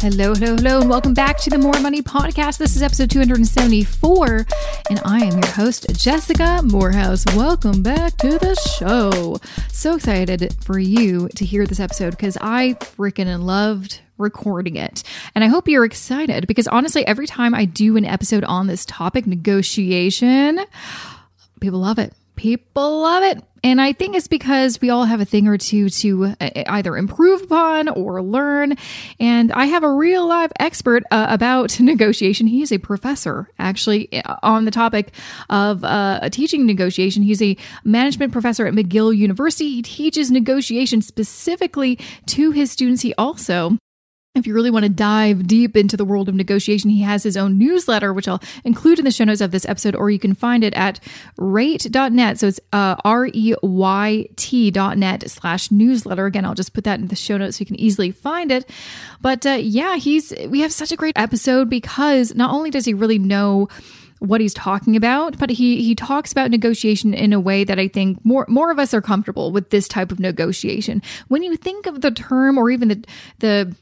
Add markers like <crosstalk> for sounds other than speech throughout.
Hello, hello, hello, and welcome back to the More Money Podcast. This is episode 274, and I am your host, Jessica Moorhouse. Welcome back to the show. So excited for you to hear this episode because I freaking loved recording it. And I hope you're excited because honestly, every time I do an episode on this topic, negotiation, people love it. People love it. And I think it's because we all have a thing or two to uh, either improve upon or learn. And I have a real live expert uh, about <laughs> negotiation. He's a professor, actually, uh, on the topic of uh, teaching negotiation. He's a management professor at McGill University. He teaches negotiation specifically to his students. He also if you really want to dive deep into the world of negotiation, he has his own newsletter, which I'll include in the show notes of this episode, or you can find it at reyt.net. So it's uh, R E Y T.net slash newsletter. Again, I'll just put that in the show notes so you can easily find it. But uh, yeah, he's we have such a great episode because not only does he really know what he's talking about, but he he talks about negotiation in a way that I think more more of us are comfortable with this type of negotiation. When you think of the term or even the the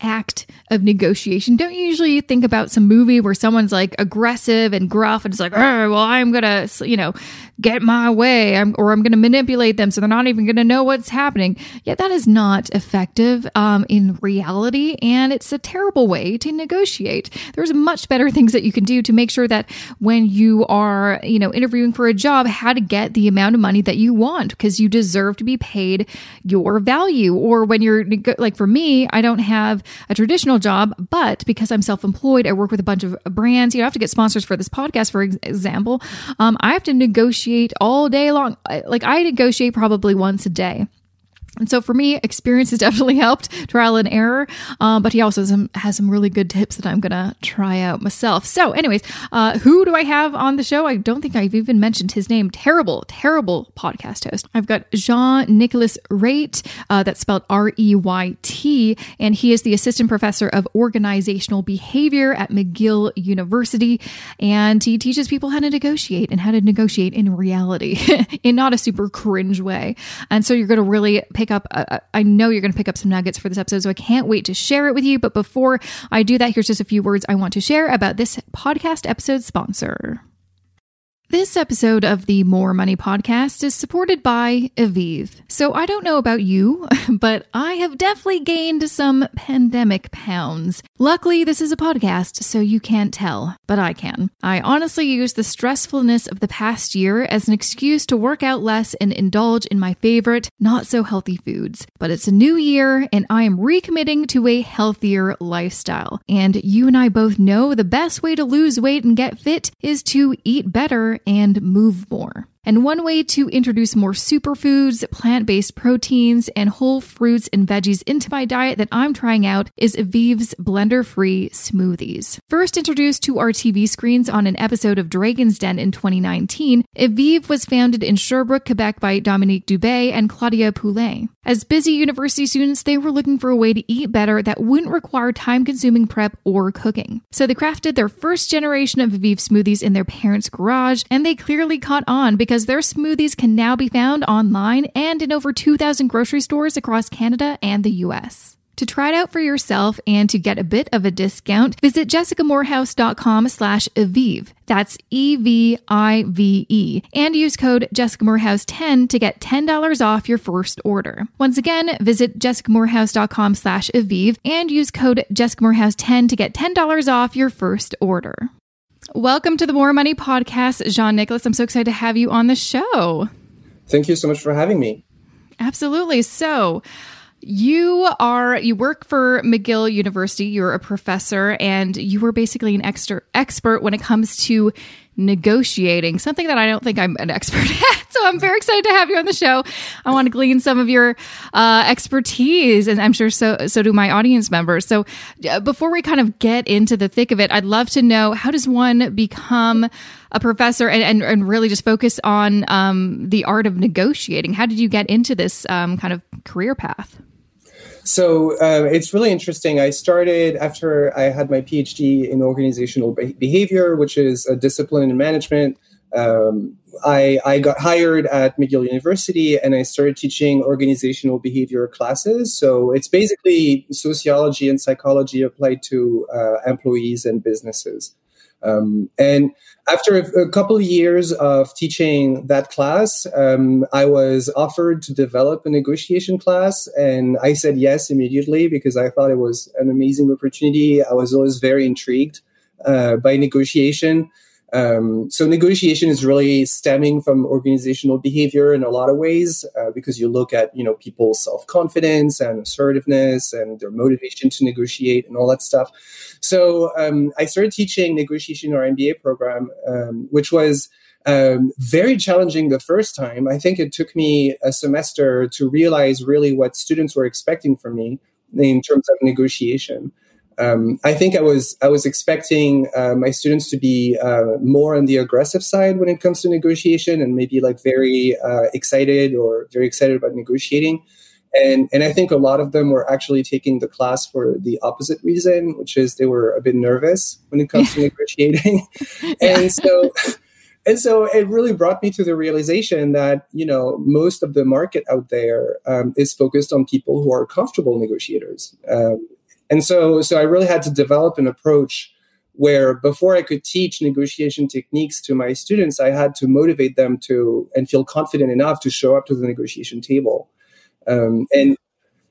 act of negotiation. Don't you usually think about some movie where someone's like aggressive and gruff and it's like, oh, well, I'm going to, you know, get my way I'm, or I'm going to manipulate them so they're not even going to know what's happening. Yet that is not effective um, in reality and it's a terrible way to negotiate. There's much better things that you can do to make sure that when you are, you know, interviewing for a job, how to get the amount of money that you want because you deserve to be paid your value. Or when you're like for me, I don't have a traditional job, but because I'm self employed, I work with a bunch of brands. You know, I have to get sponsors for this podcast, for example. Um, I have to negotiate all day long. Like I negotiate probably once a day. And so for me, experience has <laughs> definitely helped, trial and error. Um, but he also has some, has some, really good tips that I'm going to try out myself. So, anyways, uh, who do I have on the show? I don't think I've even mentioned his name. Terrible, terrible podcast host. I've got Jean Nicolas Reyt, uh, that's spelled R E Y T, and he is the assistant professor of organizational behavior at McGill University. And he teaches people how to negotiate and how to negotiate in reality <laughs> in not a super cringe way. And so you're going to really pick up, uh, uh, I know you're going to pick up some nuggets for this episode. So I can't wait to share it with you. But before I do that, here's just a few words I want to share about this podcast episode sponsor. This episode of the More Money podcast is supported by Evive. So I don't know about you, <laughs> but I have definitely gained some pandemic pounds. Luckily, this is a podcast, so you can't tell, but I can. I honestly use the stressfulness of the past year as an excuse to work out less and indulge in my favorite, not so healthy foods. But it's a new year, and I am recommitting to a healthier lifestyle. And you and I both know the best way to lose weight and get fit is to eat better and move more. And one way to introduce more superfoods, plant based proteins, and whole fruits and veggies into my diet that I'm trying out is Evive's blender free smoothies. First introduced to our TV screens on an episode of Dragon's Den in 2019, Evive was founded in Sherbrooke, Quebec by Dominique Dubé and Claudia Poulet. As busy university students, they were looking for a way to eat better that wouldn't require time consuming prep or cooking. So they crafted their first generation of Evive smoothies in their parents' garage, and they clearly caught on because their smoothies can now be found online and in over 2,000 grocery stores across Canada and the US. To try it out for yourself and to get a bit of a discount, visit jessicamoorhouse.com slash Evive. That's E-V-I-V-E. And use code jessicamoorhouse10 to get $10 off your first order. Once again, visit jessicamoorhouse.com slash Evive and use code jessicamoorhouse10 to get $10 off your first order. Welcome to the More Money Podcast, Jean Nicolas. I'm so excited to have you on the show. Thank you so much for having me. Absolutely. So, you are you work for McGill University. You're a professor, and you are basically an extra expert when it comes to negotiating, something that I don't think I'm an expert <laughs> at. So I'm very excited to have you on the show. I want to glean some of your uh, expertise, and I'm sure so so do my audience members. So uh, before we kind of get into the thick of it, I'd love to know how does one become a professor and, and, and really just focus on um, the art of negotiating? How did you get into this um, kind of career path? So uh, it's really interesting. I started after I had my PhD in organizational behavior, which is a discipline in management. Um, I, I got hired at McGill University and I started teaching organizational behavior classes. So it's basically sociology and psychology applied to uh, employees and businesses. Um, and after a, couple of years of teaching that class, um, I was offered to develop a negotiation class, and I said yes immediately because I thought it was an amazing opportunity. I was always very intrigued uh, by negotiation. Um, so negotiation is really stemming from organizational behavior in a lot of ways uh, because you look at you know people's self confidence and assertiveness and their motivation to negotiate and all that stuff. So um, I started teaching negotiation in our MBA program, um, which was um, very challenging the first time. I think it took me a semester to realize really what students were expecting from me in terms of negotiation. Um, I think I was I was expecting uh, my students to be uh, more on the aggressive side when it comes to negotiation and maybe like very uh, excited or very excited about negotiating. And and I think a lot of them were actually taking the class for the opposite reason, which is they were a bit nervous when it comes to <laughs> negotiating. <laughs> and so and so it really brought me to the realization that you know most of the market out there um, is focused on people who are comfortable negotiators um, and so, so I really had to develop an approach where before I could teach negotiation techniques to my students, I had to motivate them to and feel confident enough to show up to the negotiation table. Um, and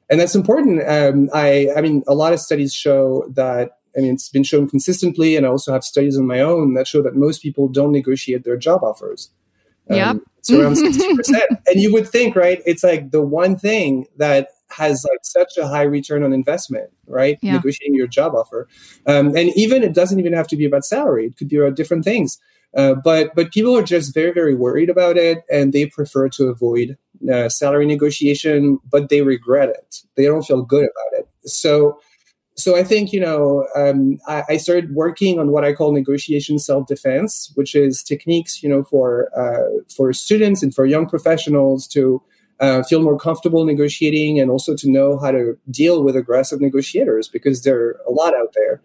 and that's important. Um, I I mean, a lot of studies show that. I mean, it's been shown consistently, and I also have studies on my own that show that most people don't negotiate their job offers. Um, yeah, it's around sixty percent. And you would think, right? It's like the one thing that has like such a high return on investment, right? Yeah. Negotiating your job offer, um, and even it doesn't even have to be about salary; it could be about different things. Uh, but but people are just very very worried about it, and they prefer to avoid uh, salary negotiation, but they regret it. They don't feel good about it. So so I think you know um, I, I, started working on what I call negotiation self defense, which is techniques you know for uh, for students and for young professionals to uh, feel more comfortable negotiating and also to know how to deal with aggressive negotiators because there are a lot out there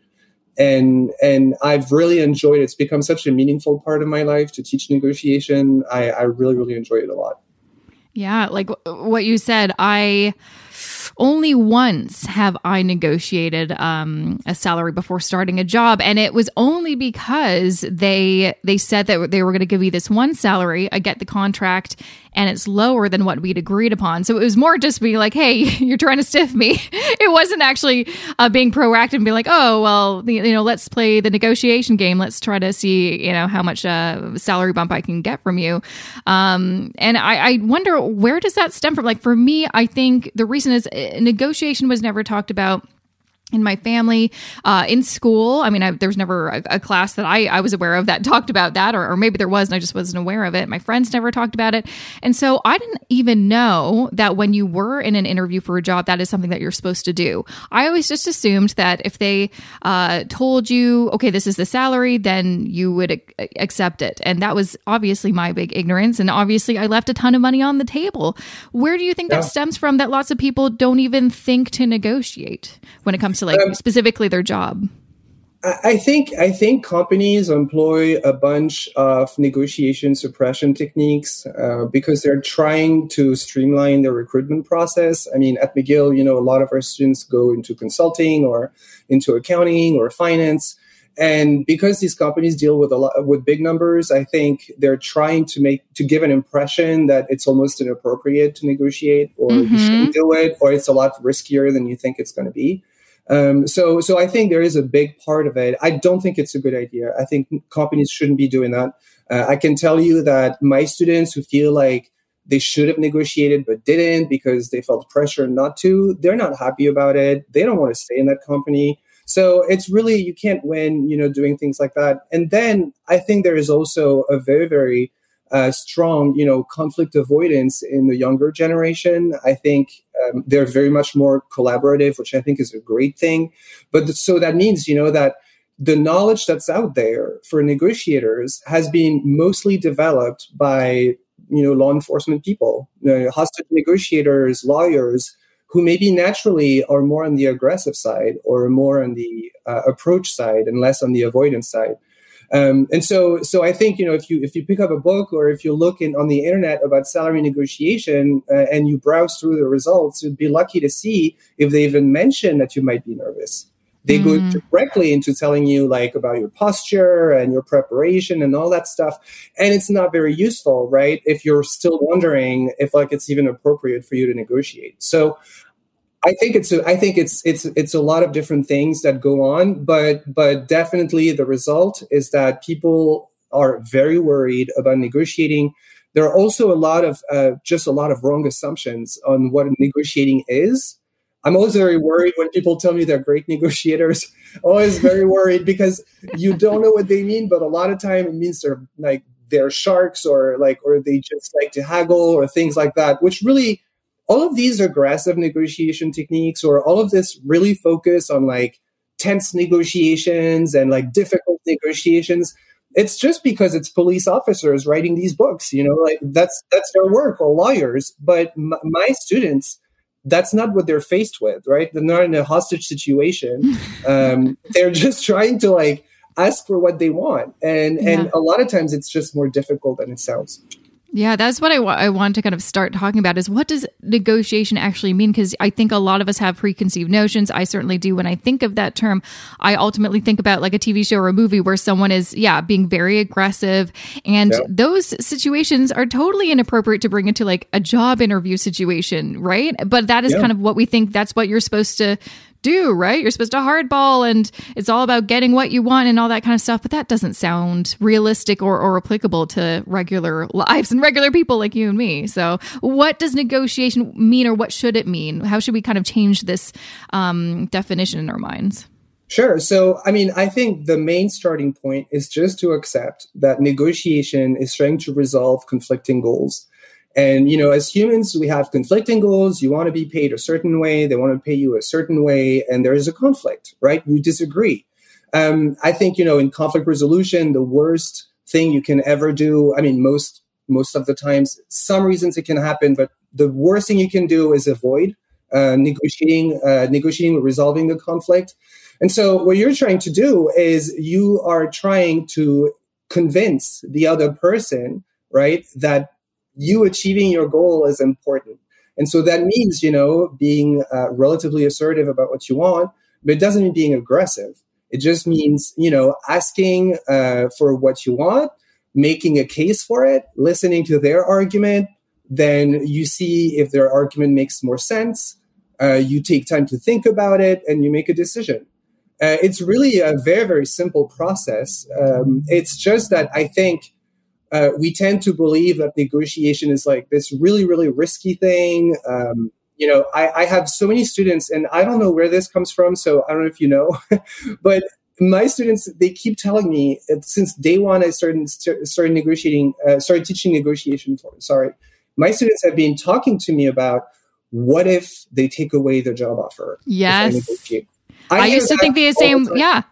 and and I've really enjoyed it. It's become such a meaningful part of my life to teach negotiation. I, I really really enjoy it a lot. Yeah, like what you said, I only once have I negotiated um, a salary before starting a job, and it was only because they they said that they were going to give me this one salary. I get the contract, and it's lower than what we'd agreed upon. So it was more just being like, "Hey, <laughs> you're trying to stiff me." it wasn't actually uh, being proactive and being like, "Oh, well, you know, let's play the negotiation game. Let's try to see, you know, how much uh, salary bump I can get from you." Um, and I, I wonder where does that stem from? Like for me, I think the reason is uh, negotiation was never talked about in my family, uh, in school. I mean, I, there was never a, a, class that I, I was aware of that <laughs> talked about that, or, or, maybe there was and I just wasn't aware of it. My friends never talked about it. And so I didn't even know that when you were in an interview for a job, that is something that you're supposed to do. I always just assumed that if they uh, told you, okay, this is the salary, then you would ac- accept it. And that was obviously my big ignorance. And obviously, I left a ton of money on the table. Where do you think yeah. that stems from that lots of people don't even think to negotiate when it comes to like um, specifically their job? I think I think companies employ a bunch of negotiation suppression techniques uh, because they're trying to streamline the recruitment process. I mean, at McGill, you know, a lot of our students go into consulting or into accounting or finance, and because these companies deal with a lot with big numbers, I think they're trying to make to give an impression that it's almost inappropriate to negotiate or mm-hmm. you shouldn't do it, or it's a lot riskier than you think it's going to be. Um, so, so I think there is a big part of it. I don't think it's a good idea. I think companies shouldn't be doing that. Uh, I can tell you that my students who feel like they should have negotiated but didn't because they felt pressure not to, they're not happy about it. They don't want to stay in that company. So it's really you can't win, you know, doing things like that. And then I think there is also a very, very uh, strong, you know, conflict avoidance in the younger generation. I think um, they're very much more collaborative, which I think is a great thing. But th- so that means, you know, that the knowledge that's out there for negotiators has been mostly developed by, you know, law enforcement people, you know, hostage negotiators, lawyers, who maybe naturally are more on the aggressive side or more on the uh, approach side and less on the avoidance side. Um, and so, so I think you know if you if you pick up a book or if you look in on the internet about salary negotiation uh, and you browse through the results, you'd be lucky to see if they even mention that you might be nervous. They mm. go directly into telling you like about your posture and your preparation and all that stuff, and it's not very useful, right? If you're still wondering if like it's even appropriate for you to negotiate. So I think it's a, I think it's it's it's a lot of different things that go on, but but definitely the result is that people are very worried about negotiating. There are also a lot of uh, just a lot of wrong assumptions on what negotiating is. I'm always very worried when people tell me they're great negotiators. <laughs> always very worried because you don't know what they mean, but a lot of time it means they're like they're sharks or like or they just like to haggle or things like that, which really all of these aggressive negotiation techniques or all of this really focus on like tense negotiations and like difficult negotiations it's just because it's police officers writing these books you know like that's that's their work or lawyers but m- my students that's not what they're faced with right? They're not in a hostage situation. <laughs> Um, they're just trying to like ask for what they want and yeah. and a lot of times it's just more difficult than it sounds yeah, that's what I, wa- I want to kind of start talking about is what does negotiation actually mean? Because I think a lot of us have preconceived notions. I certainly do. When I think of that term, I ultimately think about like a TV show or a movie where someone is, yeah, being very aggressive. And yeah. those situations are totally inappropriate to bring into like a job interview situation, right? But that is yeah. kind of what we think that's what you're supposed to do, right? You're supposed to hardball and it's all about getting what you want and all that kind of stuff. But that doesn't sound realistic or, or applicable to regular lives and regular people like you and me. So, what does negotiation mean or what should it mean? How should we kind of change this um, definition in our minds? Sure. So, I mean, I think the main starting point is just to accept that negotiation is trying to resolve conflicting goals. And, you know, as humans, we have conflicting goals. You want to be paid a certain way. They want to pay you a certain way. And there is a conflict, right? You disagree. Um, I think, you know, in conflict resolution, the worst thing you can ever do, I mean, most, most of the times, some reasons it can happen, but the worst thing you can do is avoid uh, negotiating, uh, negotiating, resolving the conflict. And so what you're trying to do is you are trying to convince the other person, right, that you achieving your goal is important. And so that means, you know, being uh, relatively assertive about what you want, but it doesn't mean being aggressive. It just means, you know, asking uh, for what you want, making a case for it, listening to their argument. Then you see if their argument makes more sense. Uh, you take time to think about it and you make a decision. Uh, it's really a very, very simple process. Um, it's just that I think uh, we tend to believe that negotiation is like this really, really risky thing. Um, you know, I, I, have so many students, and I don't know where this comes from, so I don't know if you know, <laughs> but my students they keep telling me since day one I started started negotiating, uh, started teaching negotiation for. Sorry, my students have been talking to me about what if they take away their job offer. Yes. I, I used to think the same. The yeah.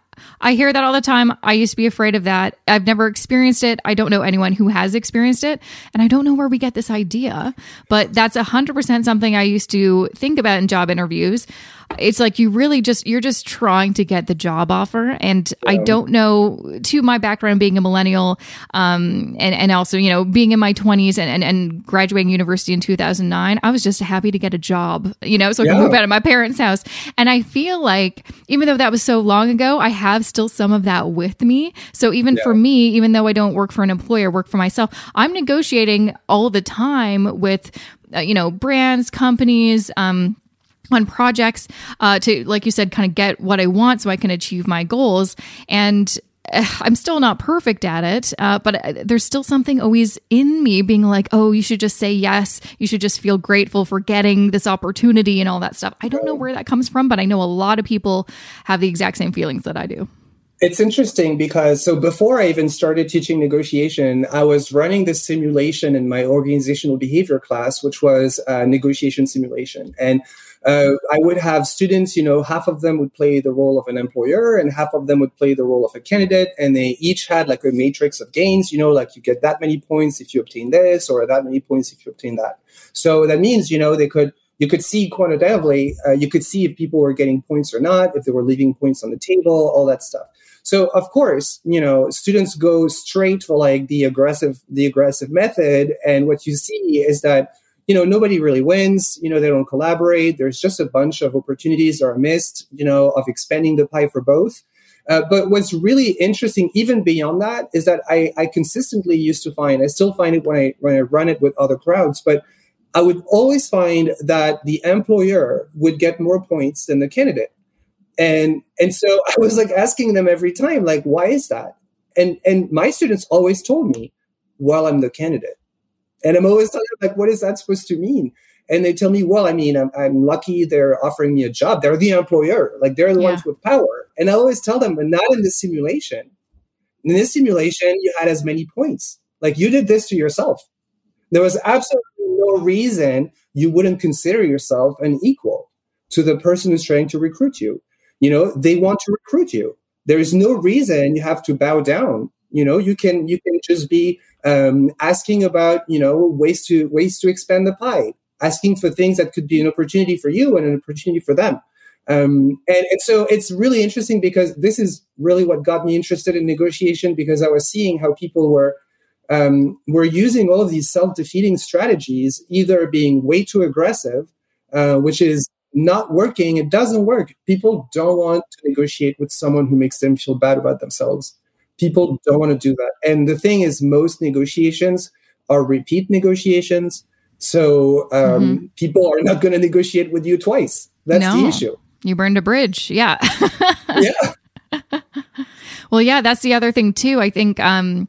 I hear that all the time. I used to be afraid of that. I've never experienced it. I don't know anyone who has experienced it. And I don't know where we get this idea, but that's 100% something I used to think about in job interviews it's like you really just you're just trying to get the job offer and yeah. i don't know to my background being a millennial um, and, and also you know being in my 20s and, and, and, graduating university in 2009 i was just happy to get a job you know so i yeah. could move out of my parents house and i feel like even though that was so long ago i have still some of that with me so even yeah. for me even though i don't work for an employer work for myself i'm negotiating all the time with uh, you know brands companies um, on projects uh, to, like you said, kind of get what I want so I can achieve my goals. And uh, I'm still not perfect at it, uh, but uh, there's still something always in me being like, oh, you should just say yes. You should just feel grateful for getting this opportunity and all that stuff. I don't know where that comes from, but I know a lot of people have the exact same feelings that I do. It's interesting because so before I even started teaching negotiation, I was running this simulation in my organizational behavior class, which was a negotiation simulation. And uh, I would have students, you know, half of them would play the role of an employer and half of them would play the role of a candidate. And they each had like a matrix of gains, you know, like you get that many points if you obtain this or that many points if you obtain that. So that means, you know, they could you could see quantitatively, uh, you could see if people were getting points or not, if they were leaving points on the table, all that stuff. So of course, you know, students go straight for like the aggressive, the aggressive method, and what you see is that you know nobody really wins. You know, they don't collaborate. There's just a bunch of opportunities are missed. You know, of expanding the pie for both. Uh, but what's really interesting, even beyond that, is that I, I consistently used to find, I still find it when I when I run it with other crowds, but I would always find that the employer would get more points than the candidate. And and so <laughs> I was like asking them every time, like, why is that? And and my students always told me, well, I'm the candidate. And I'm always telling them, like, what is that supposed to mean? And they tell me, well, I mean, I'm, I'm lucky they're offering me a job. They're the employer, like they're the yeah. ones with power. And I always tell them, but not in this simulation. In this simulation, you had as many points. Like you did this to yourself. There was absolutely no reason you wouldn't consider yourself an equal to the person who's trying to recruit you. You know, they want to recruit you. There is no reason you have to bow down. You know, you can you can just be um, asking about you know ways to ways to expand the pie, asking for things that could be an opportunity for you and an opportunity for them. Um, and, and so it's really interesting because this is really what got me interested in negotiation because I was seeing how people were um, were using all of these self-defeating strategies, either being way too aggressive, uh, which is not working. It doesn't work. People don't want to negotiate with someone who makes them feel bad about themselves. People don't want to do that. And the thing is, most negotiations are repeat negotiations. So um, mm-hmm. people are not going to negotiate with you twice. That's no. the issue. You burned a bridge. Yeah. yeah. <laughs> well, yeah, that's the other thing too. I think um,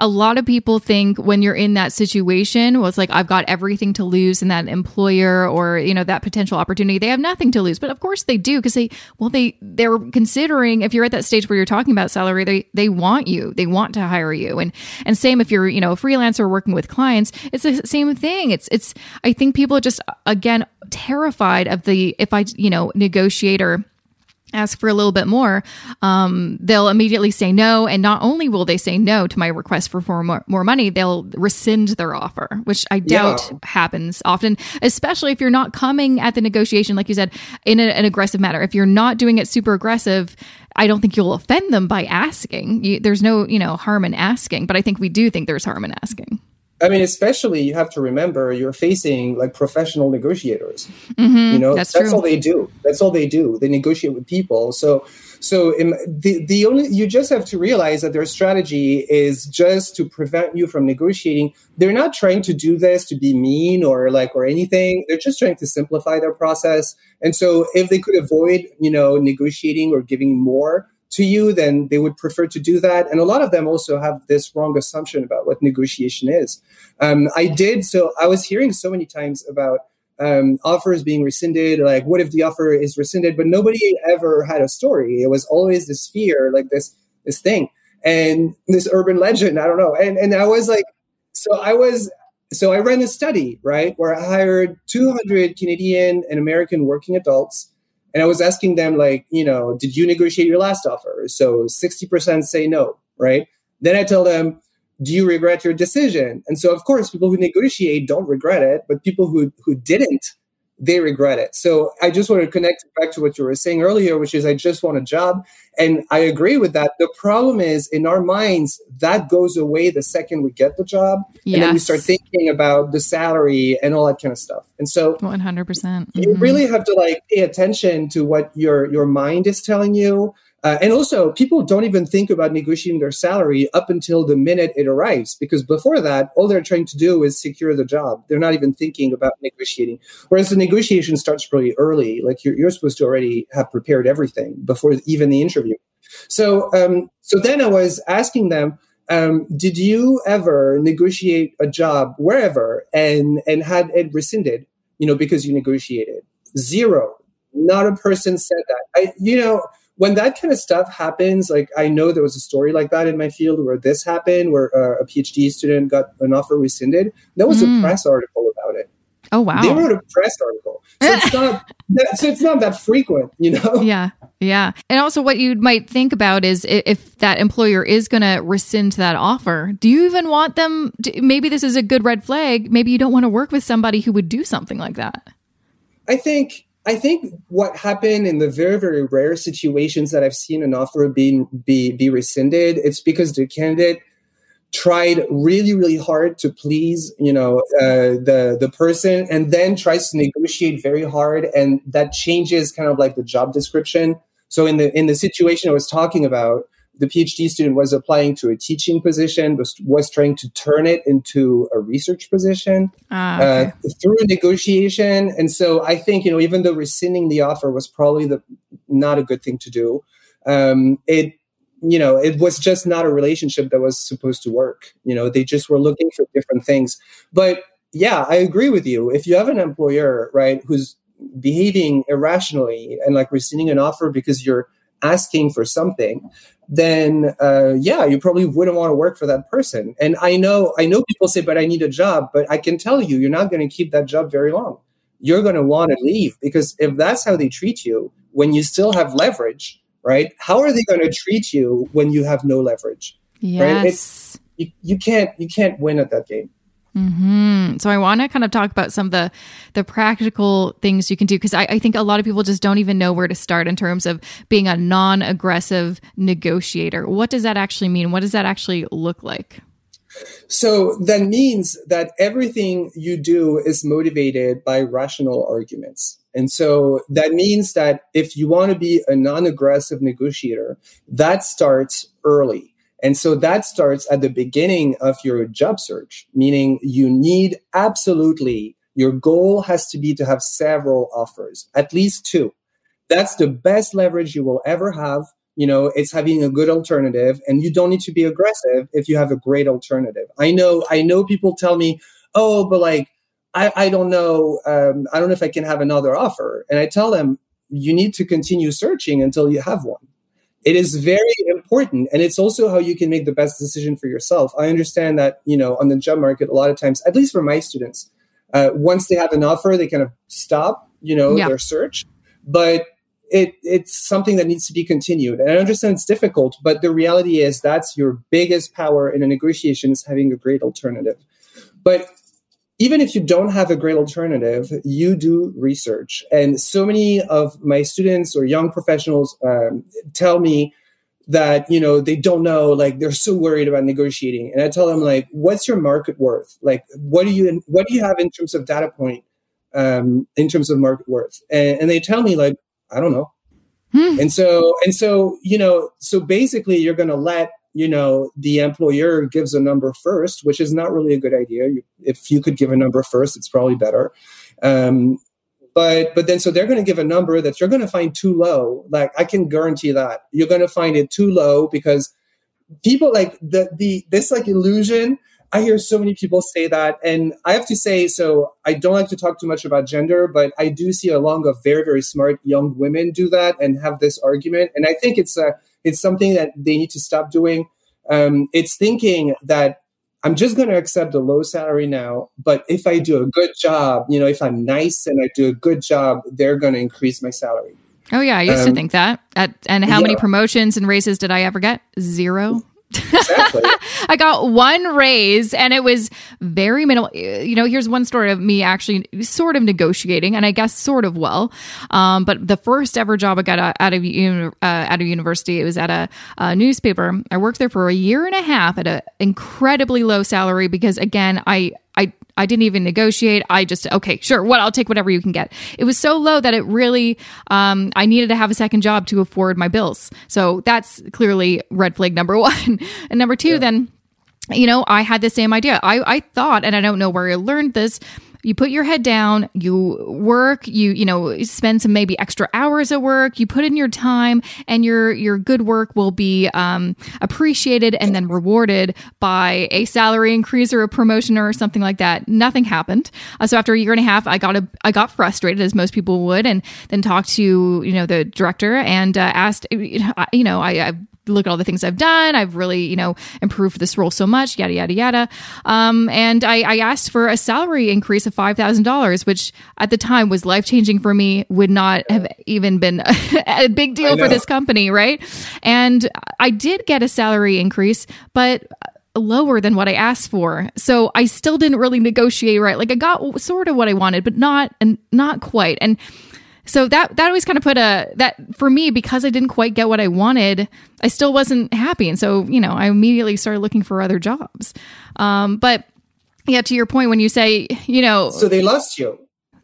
a lot of people think when you're in that situation, well, it's like I've got everything to lose in that employer or you know that potential opportunity. They have nothing to lose, but of course they do because they well they they're considering if you're at that stage where you're talking about salary, they they want you, they want to hire you, and and same if you're you know a freelancer working with clients, it's the same thing. It's it's I think people are just again terrified of the if I you know negotiate or ask for a little bit more, um, they'll immediately say no. And not only will they say no to my request for, more, more money, they'll rescind their offer, which I doubt yeah. happens often, especially if you're not coming at the negotiation, like you said, in a, an aggressive manner. If you're not doing it super aggressive, I don't think you'll offend them by asking. You, there's no, you know, harm in asking, but I think we do think there's harm in asking. I mean, especially you have to remember you're facing like professional negotiators. Mm-hmm, you know, that's, that's all they do. That's all they do. They negotiate with people. So, so the the only you just have to realize that their strategy is just to prevent you from negotiating. They're not trying to do this to be mean or like or anything. They're just trying to simplify their process. And so, if they could avoid, you know, negotiating or giving more, to you, then they would prefer to do that. And a lot of them also have this wrong assumption about what negotiation is. Um, I did, so I was hearing so many times about um, offers being rescinded, like what if the offer is rescinded? But nobody ever had a story. It was always this fear, like this this thing, and this urban legend. I don't know. And and I was like, so I was. So I ran a study, right, where I hired 200 Canadian and American working adults and I was asking them, like, you know, did you negotiate your last offer? So 60% say no, right? Then I tell them, do you regret your decision? And so, of course, people who negotiate don't regret it, but people who, who didn't they regret it. So I just want to connect back to what you were saying earlier, which is I just want a job. And I agree with that. The problem is in our minds, that goes away the second we get the job. Yes. And then we start thinking about the salary and all that kind of stuff. And so 100%. percent mm-hmm. You really have to like pay attention to what your, your mind is telling you. Uh, and also, people don't even think about negotiating their salary up until the minute it arrives, because before that, all they're trying to do is secure the job. They're not even thinking about negotiating. Whereas the negotiation starts really early, like you're, you're supposed to already have prepared everything before even the interview. So, um, so then I was asking them, um, did you ever negotiate a job wherever and and had it rescinded? You know, because you negotiated zero. Not a person said that. I, you know when that kind of stuff happens, like I know there was a story like that in my field where this happened, where uh, a PhD student got an offer rescinded. There was mm. a press article about it. Oh wow! They wrote a press article, so it's <laughs> not that, so it's not that frequent, you know. <laughs> Yeah, yeah. And also, what you might think about is if that employer is going to rescind that offer, do you even want them? To, maybe this is a good red flag. Maybe you don't want to work with somebody who would do something like that. I think I think what happened in the very very rare situations that I've seen an offer being be be rescinded, it's because the candidate tried really really hard to please you know uh, the the person and then tries to negotiate very hard and that changes kind of like the job description. So in the in the situation i was talking about the phd student was applying to a teaching position was, was trying to turn it into a research position ah, okay. uh, through negotiation and so i think you know even though rescinding the offer was probably the not a good thing to do um, it you know, it was just not a relationship that was supposed to work. You know, they just were looking for different things. But yeah, I agree with you. If you have an employer, right, who's behaving irrationally and like rescinding an offer because you're asking for something, then uh, yeah, you probably wouldn't want to work for that person. And I know, I know people say, "But I need a job." But I can tell you, you're not going to keep that job very long. You're going to want to leave because if that's how they treat you, when you still have leverage, right? How are they going to treat you when you have no leverage? Yes. Right? It's, you, you can't you can't win at that game. Mm-hmm. So I want to kind of talk about some of the the practical things you can do because I, I, think a lot of people just don't even know where to start in terms of being a non-aggressive negotiator. What does that actually mean? What does that actually look like? So that means that everything you do is motivated by rational arguments. And so that means that if you want to be a non aggressive negotiator, that starts early. And so that starts at the beginning of your job search, meaning you need absolutely, your goal has to be to have several offers, at least two. That's the best leverage you will ever have. You know, it's having a good alternative and you don't need to be aggressive if you have a great alternative. I know, I know people tell me, oh, but like, I, I don't know. Um, I don't know if I can have another offer. And I tell them, you need to continue searching until you have one. It is very important. And it's also how you can make the best decision for yourself. I understand that, you know, on the job market, a lot of times, at least for my students, uh, once they have an offer, they kind of stop, you know, yeah. their search. But it, it's something that needs to be continued. And I understand it's difficult, but the reality is that's your biggest power in a negotiation is having a great alternative. But even if you don't have a great alternative, you do research. And so many of my students or young professionals um, tell me that you know they don't know like they're so worried about negotiating and i tell them like what's your market worth like what do you what do you have in terms of data point um, in terms of market worth and, and they tell me like i don't know hmm. and so and so you know so basically you're going to let you know the employer gives a number first which is not really a good idea. If you could give a number first it's probably better. Um, but but then so they're going to give a number that you're going to find too low. Like i can guarantee that. You're going to find it too low because people like the the this like illusion i hear so many people say that. And i have to say so i don't like to talk too much about gender but i do see a lot of very very smart young women do that and have this argument. And i think it's a it's something that they need to stop doing. Um, it's thinking that I'm just going to accept a low salary now, but if I do a good job, you know, if I'm nice and I do a good job, they're going to increase my salary. Oh yeah, I used um, to think that. At, and how yeah. many promotions and raises did I ever get? Zero. Exactly. <laughs> I got one raise and it was very minimal. You know, here's one story of me actually sort of negotiating and I guess sort of well. Um, but the first ever job I got out of, uh, out of university, it was at a, a, newspaper. I worked there for a year and a half at an incredibly low salary because again, I, I didn't even negotiate. I just okay, sure, what I'll take whatever you can get. It was so low that it really um, I needed to have a second job to afford my bills. So that's clearly red flag number <laughs> one. and number two, yeah. then you know, I had the same idea. I, I thought, and I don't know where I learned this, you put your head down, you work, you you know spend some maybe extra hours at work, you put in your time, and your your good work will be um, appreciated and then rewarded by a salary increase or a promotion or something like that. Nothing happened. Uh, so after a year and a half, I got a I got frustrated as most people would, and then talked to you know the director and uh, asked you know I, I look at all the things I've done. I've really, you know, improved this role so much, yada, yada, yada. Um, and I, I, asked for a salary increase of $5,000, which at the time was life changing for me, would not have even been <laughs> a big deal for this company, right? And I did get a salary increase, but lower than what I asked for. So I still didn't really negotiate right. Like I got sort of what I wanted, but not and not quite. And so that that always kind of put a that for me because I didn't quite get what I wanted, I still wasn't happy. And so, you know, I immediately started looking for other jobs. Um, but yeah, to your point when you say, you know, so they lost you.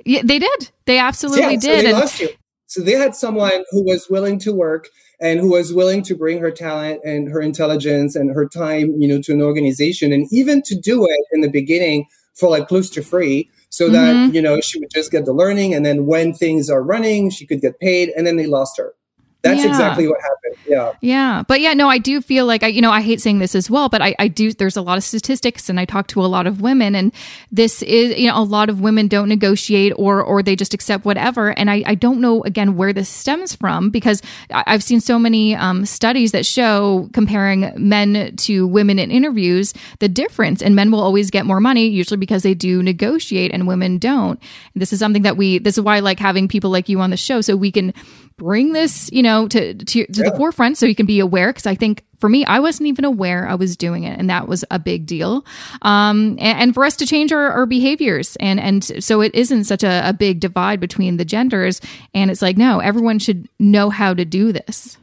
Yeah, they did. They absolutely yeah, did. So they and, lost you. So they had someone who was willing to work and who was willing to bring her talent and her intelligence and her time, you know, to an organization, and even to do it in the beginning for like close to free, so that mm-hmm. you know she would just get the learning, and then when things are running, she could get paid, and then they lost her. That's yeah. exactly what happened. Yeah. Yeah. But yeah, no, I do feel like I, you know, I hate saying this as well, but I, I do, there's a lot of statistics and I talk to a lot of women and this is, you know, a lot of women don't negotiate or, or they just accept whatever. And I, I don't know again where this stems from because I've seen so many um, studies that show comparing men to women in interviews, the difference and men will always get more money, usually because they do negotiate and women don't. This is something that we, this is why I like having people like you on the show so we can bring this, you know, to to, to yeah. the forefront so you can be aware. Because I think for me, I wasn't even aware I was doing it, and that was a big deal. Um, and, and for us to change our, our, behaviors, and and so it isn't such a, a big divide between the genders. And it's like, no, everyone should know how to do this.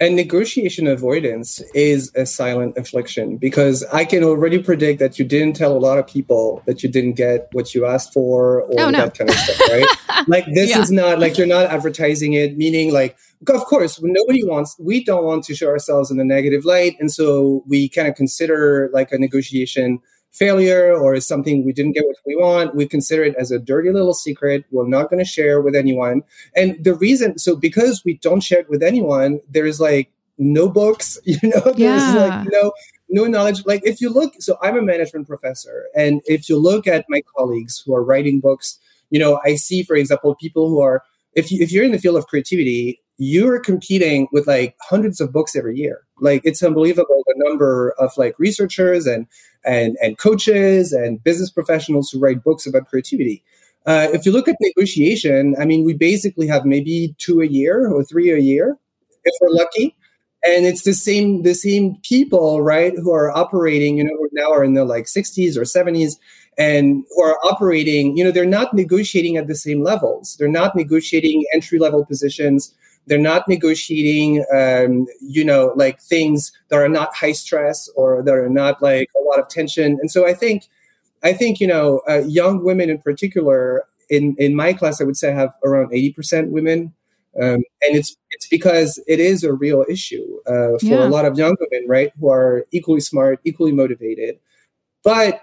And negotiation avoidance is a silent affliction because I can already predict that you didn't tell a lot of people that you didn't get what you asked for or oh, no. that kind of stuff, right? <laughs> like this yeah. is not like you're not advertising it, meaning like of course nobody wants we don't want to show ourselves in a negative light. And so we kind of consider like a negotiation failure or is something we didn't get what we want, we consider it as a dirty little secret. We're not going to share with anyone. And the reason, so because we don't share it with anyone, there's like no books, <laughs> you know, there's yeah. like no no knowledge. Like if you look, so I'm a management professor, and if you look at my colleagues who are writing books, you know, I see, for example, people who are if you if you're in the field of creativity, you're competing with like hundreds of books every year. Like it's unbelievable number of like researchers and and and coaches and business professionals who write books about creativity. Uh, if you look at negotiation, I mean, we basically have maybe two a year or three a year if we're lucky. And it's the same the same people, right, who are operating, you know, now are in their like 60s or 70s and who are operating, you know, they're not negotiating at the same levels. They're not negotiating entry level positions they're not negotiating, um, you know, like things that are not high stress or that are not like a lot of tension. And so I think, I think you know, uh, young women in particular. In in my class, I would say I have around eighty percent women, um, and it's it's because it is a real issue uh, for yeah. a lot of young women, right, who are equally smart, equally motivated, but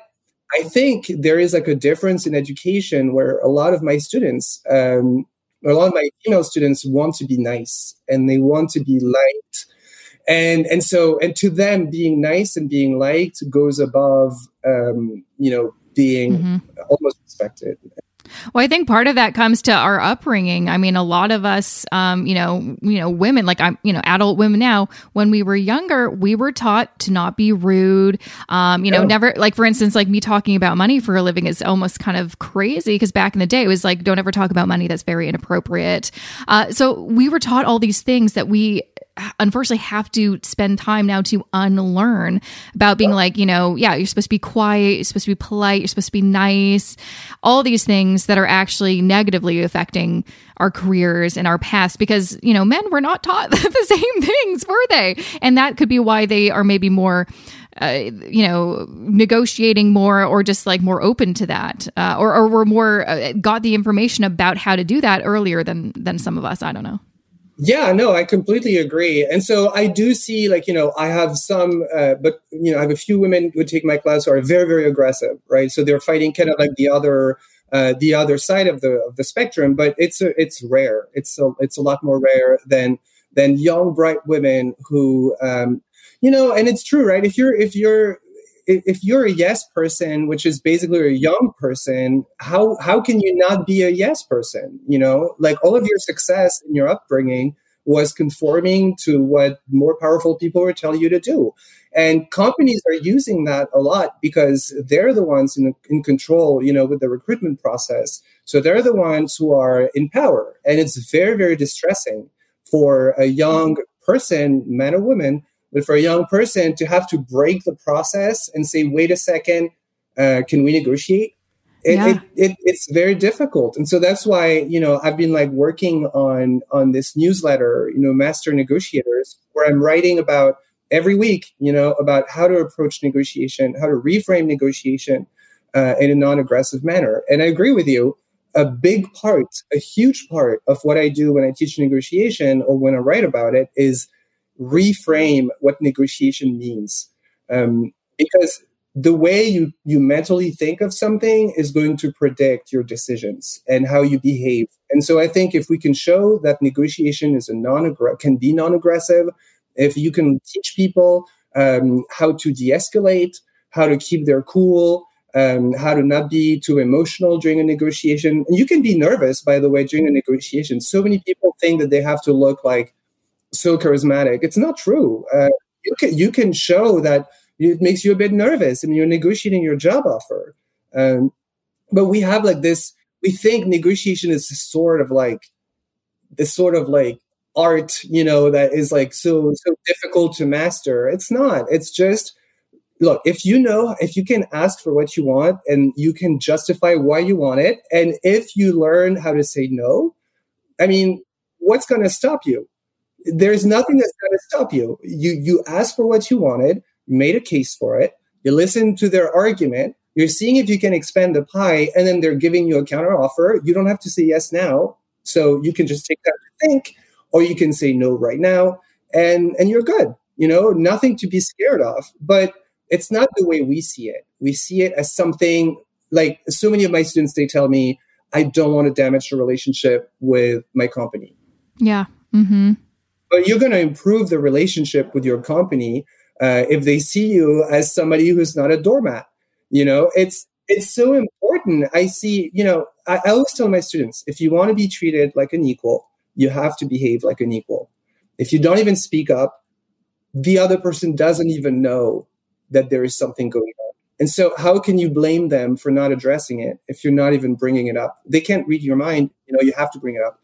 I think there is like a difference in education where a lot of my students um, a lot of my female students want to be nice and they want to be liked and and so and to them being nice and being liked goes above um, you know being mm-hmm. almost respected well, I think part of that comes to our upbringing. I mean, a lot of us, um, you know, you know, women, like I'm, you know, adult women now. When we were younger, we were taught to not be rude. Um, you know, never like for instance, like me talking about money for a living is almost kind of crazy because back in the day it was like, don't ever talk about money. That's very inappropriate. Uh, so we were taught all these things that we unfortunately have to spend time now to unlearn about being like, you know, yeah, you're supposed to be quiet, you're supposed to be polite, you're supposed to be nice, all these things that are actually negatively affecting our careers and our past because, you know, men were not taught <laughs> the same things, were they? And that could be why they are maybe more. Uh, you know, negotiating more or just like more open to that, uh, or, or were more uh, got the information about how to do that earlier than than some of us. I don't know. Yeah, no, I completely agree. And so I do see, like, you know, I have some, uh, but, you know, I have a few women who take my class who are very, very aggressive, right? So they're fighting kind of like the other, uh, the other side of the of the spectrum, but it's a, it's rare. It's a, it's a lot more rare than than young, bright women who, um, you know, and it's true, right? If you're if you're if you're a yes person, which is basically a young person, how how can you not be a yes person? You know, like all of your success in your upbringing was conforming to what more powerful people were telling you to do. And companies are using that a lot because they're the ones in, in control, you know, with the recruitment process. So they're the ones who are in power. And it's very, very distressing for a young person, man or woman, But for a young person to have to break the process and say, wait a second, uh, can we negotiate? It, yeah. it, it, it's very difficult. And so that's why, you know, I've been like working on, on this newsletter, you know, Master Negotiators, where I'm writing about every week, you know, about how to approach negotiation, how to reframe negotiation uh, in a non-aggressive manner. And I agree with you. A big part, a huge part of what I do when I teach negotiation or when I write about it is reframe what negotiation means. Um, because the way you, you mentally think of something is going to predict your decisions and how you behave. And so I think if we can show that negotiation is a non can be non-aggressive, if you can teach people um, how to de-escalate, how to keep their cool, um, how to not be too emotional during a negotiation. And you can be nervous, by the way, during a negotiation. So many people think that they have to look like so charismatic. It's not true. Uh, you can you can show that it makes you a bit nervous and you're negotiating your job offer. Um, but we have like this. We think negotiation is sort of like this sort of like art, you know, that is like so so difficult to master. It's not. It's just look, if you know, if you can ask for what you want and you can justify why you want it, and if you learn how to say no, I mean, what's going to stop you? There's nothing that's going to stop you. You you ask for what you wanted, made a case for it, you listen to their argument, you're seeing if you can expand the pie, and then they're giving you a counter offer. You don't have to say yes now, so you can just take that to think, or you can say no right now, and and you're good. You know, nothing to be scared of. But it's not the way we see it. We see it as something like so many of my students. They tell me, "I don't want to damage the relationship with my company." Yeah. Mm-hmm but you're going to improve the relationship with your company uh, if they see you as somebody who's not a doormat. You know, it's it's so important. I see, you know, I, I always tell my students, if you want to be treated like an equal, you have to behave like an equal. If you don't even speak up, the other person doesn't even know that there is something going on. And so, how can you blame them for not addressing it if you're not even bringing it up? They can't read your mind. You know, you have to bring it up.